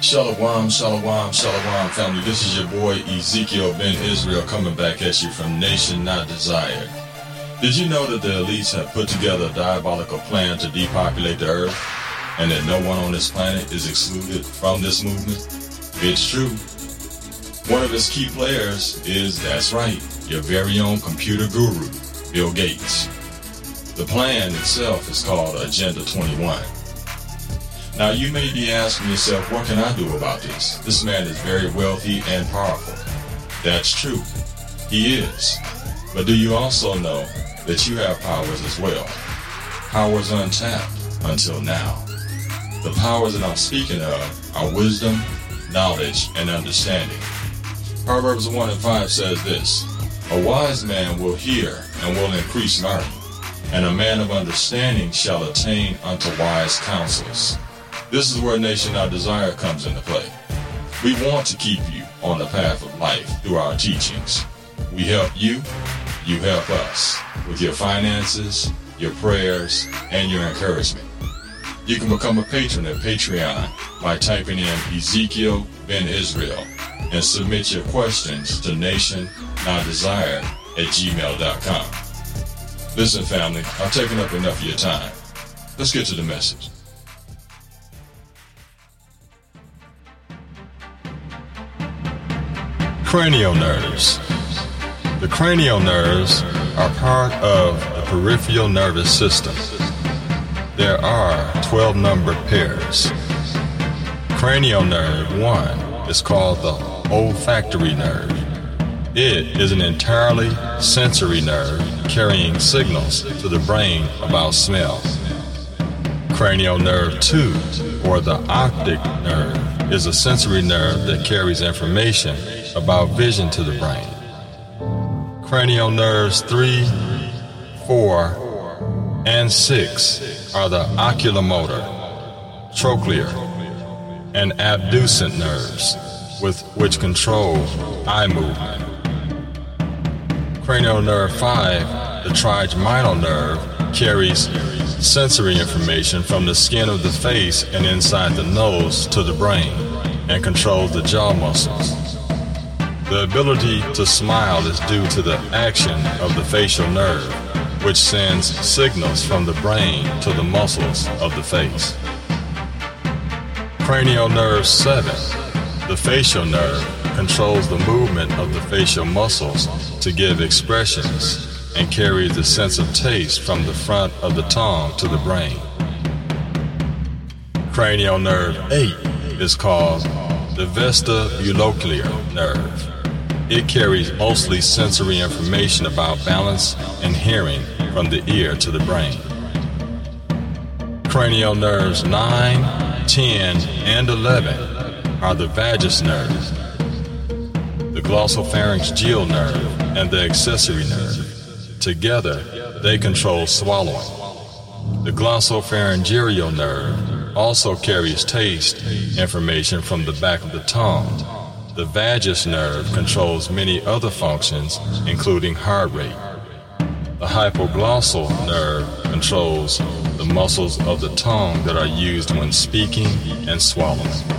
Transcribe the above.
Shalom, shalom, shalom, family. This is your boy Ezekiel Ben Israel coming back at you from Nation Not Desired. Did you know that the elites have put together a diabolical plan to depopulate the earth and that no one on this planet is excluded from this movement? It's true. One of its key players is, that's right, your very own computer guru, Bill Gates. The plan itself is called Agenda 21. Now you may be asking yourself, what can I do about this? This man is very wealthy and powerful. That's true. He is. But do you also know that you have powers as well? Powers untapped until now. The powers that I'm speaking of are wisdom, knowledge, and understanding. Proverbs 1 and 5 says this, A wise man will hear and will increase learning, and a man of understanding shall attain unto wise counsels. This is where Nation Not Desire comes into play. We want to keep you on the path of life through our teachings. We help you, you help us with your finances, your prayers, and your encouragement. You can become a patron at Patreon by typing in Ezekiel Ben Israel and submit your questions to nationnotdesire at gmail.com. Listen, family, I've taken up enough of your time. Let's get to the message. Cranial nerves. The cranial nerves are part of the peripheral nervous system. There are 12 numbered pairs. Cranial nerve 1 is called the olfactory nerve. It is an entirely sensory nerve carrying signals to the brain about smell. Cranial nerve 2, or the optic nerve, is a sensory nerve that carries information about vision to the brain. Cranial nerves 3, 4, and 6 are the oculomotor, trochlear, and abducent nerves, with which control eye movement. Cranial nerve 5, the trigeminal nerve, carries sensory information from the skin of the face and inside the nose to the brain and controls the jaw muscles. The ability to smile is due to the action of the facial nerve, which sends signals from the brain to the muscles of the face. Cranial nerve 7, the facial nerve, controls the movement of the facial muscles to give expressions and carries the sense of taste from the front of the tongue to the brain. Cranial nerve 8 is called the vestibulocochlear nerve. It carries mostly sensory information about balance and hearing from the ear to the brain. Cranial nerves 9, 10, and 11 are the vagus nerves, the glossopharyngeal nerve, and the accessory nerve. Together, they control swallowing. The glossopharyngeal nerve also carries taste information from the back of the tongue the vagus nerve controls many other functions, including heart rate. The hypoglossal nerve controls the muscles of the tongue that are used when speaking and swallowing.